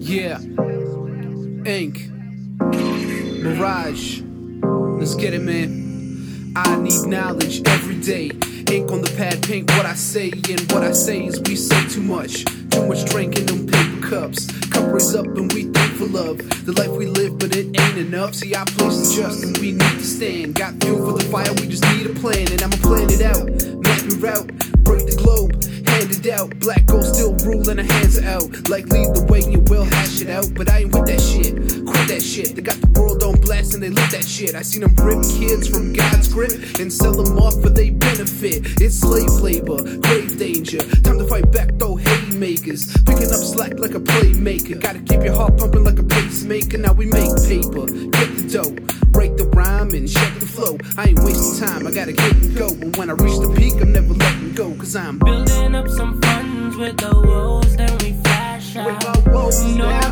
Yeah. Ink. MĪRAJ. Let's get it, man. I need knowledge every day. Ink on the pad, pink what I say, and what I say is we say too much. Too much drink in them paper cups. Cup raise up and we thankful of the life we live, but it ain't enough. See, our place is just and we need to stand. Got fuel for the fire, we just need a plan, and I'ma plan it out. Map it route, break the globe, out. Black gold still ruling, our hands out. Like lead the way and we'll hash it out. But I ain't with that shit, quit that shit. They got the world on blast and they live that shit. I seen them rip kids from God's grip and sell them off for they benefit. It's slave labor, grave danger. Time to fight back though, haymakers. Picking up slack like a playmaker. Gotta keep your heart pumping like a pacemaker. Now we make paper, get the dough. Break the rhyme and check the flow. I ain't wasting time, I gotta get and go. And when I reach the peak, I'm never letting go. Cause I'm Building up some funds with the woes, then we flash out. With my woes no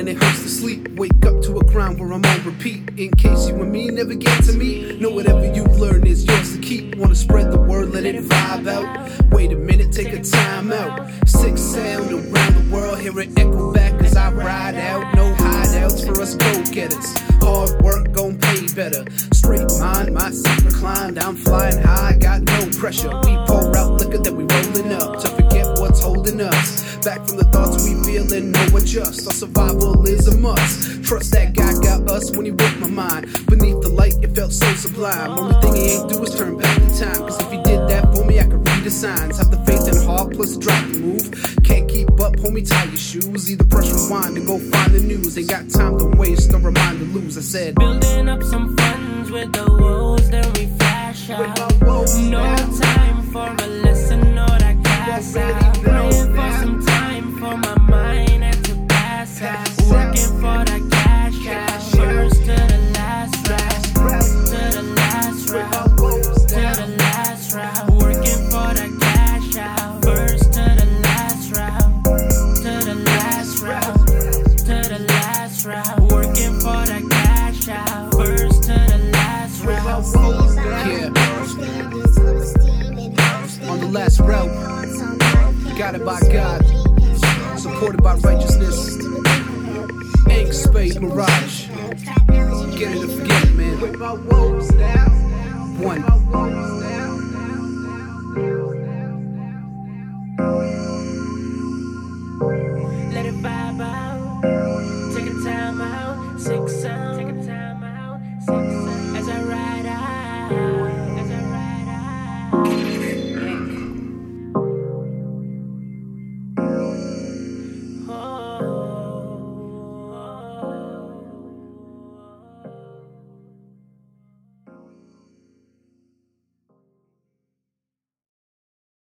and it hurts to sleep. Wake up to a grind where I'm on repeat. In case you and me never get to me, know whatever you learn is yours to keep. Wanna spread the word, let it vibe out. Wait a minute, take a time out. Sick sound around the world, hear it echo back as I ride out. No hideouts for us go getters. Hard work gon' pay better. Straight mind, my seat reclined. I'm flying high, got no pressure. We pour out liquor, that we rolling up to forget what's holding us. Back from the thoughts we feel and no adjust. Our survival is a must. Trust that guy got us when he whipped my mind. Beneath the light, it felt so sublime. Only thing he ain't do is turn back the time. Cause if he did that for me, I could read the signs. Have the faith and heart plus drop the move. Can't keep up, homie, tie your shoes. Either press rewind and go find the news. Ain't got time to waste, no remind to lose. I said, Building up some funds with the woes, then we flash out. With my woes no last route. Guided by God, supported by righteousness. Ink, spade, MĪRAJ. Get it or forget it, man. One.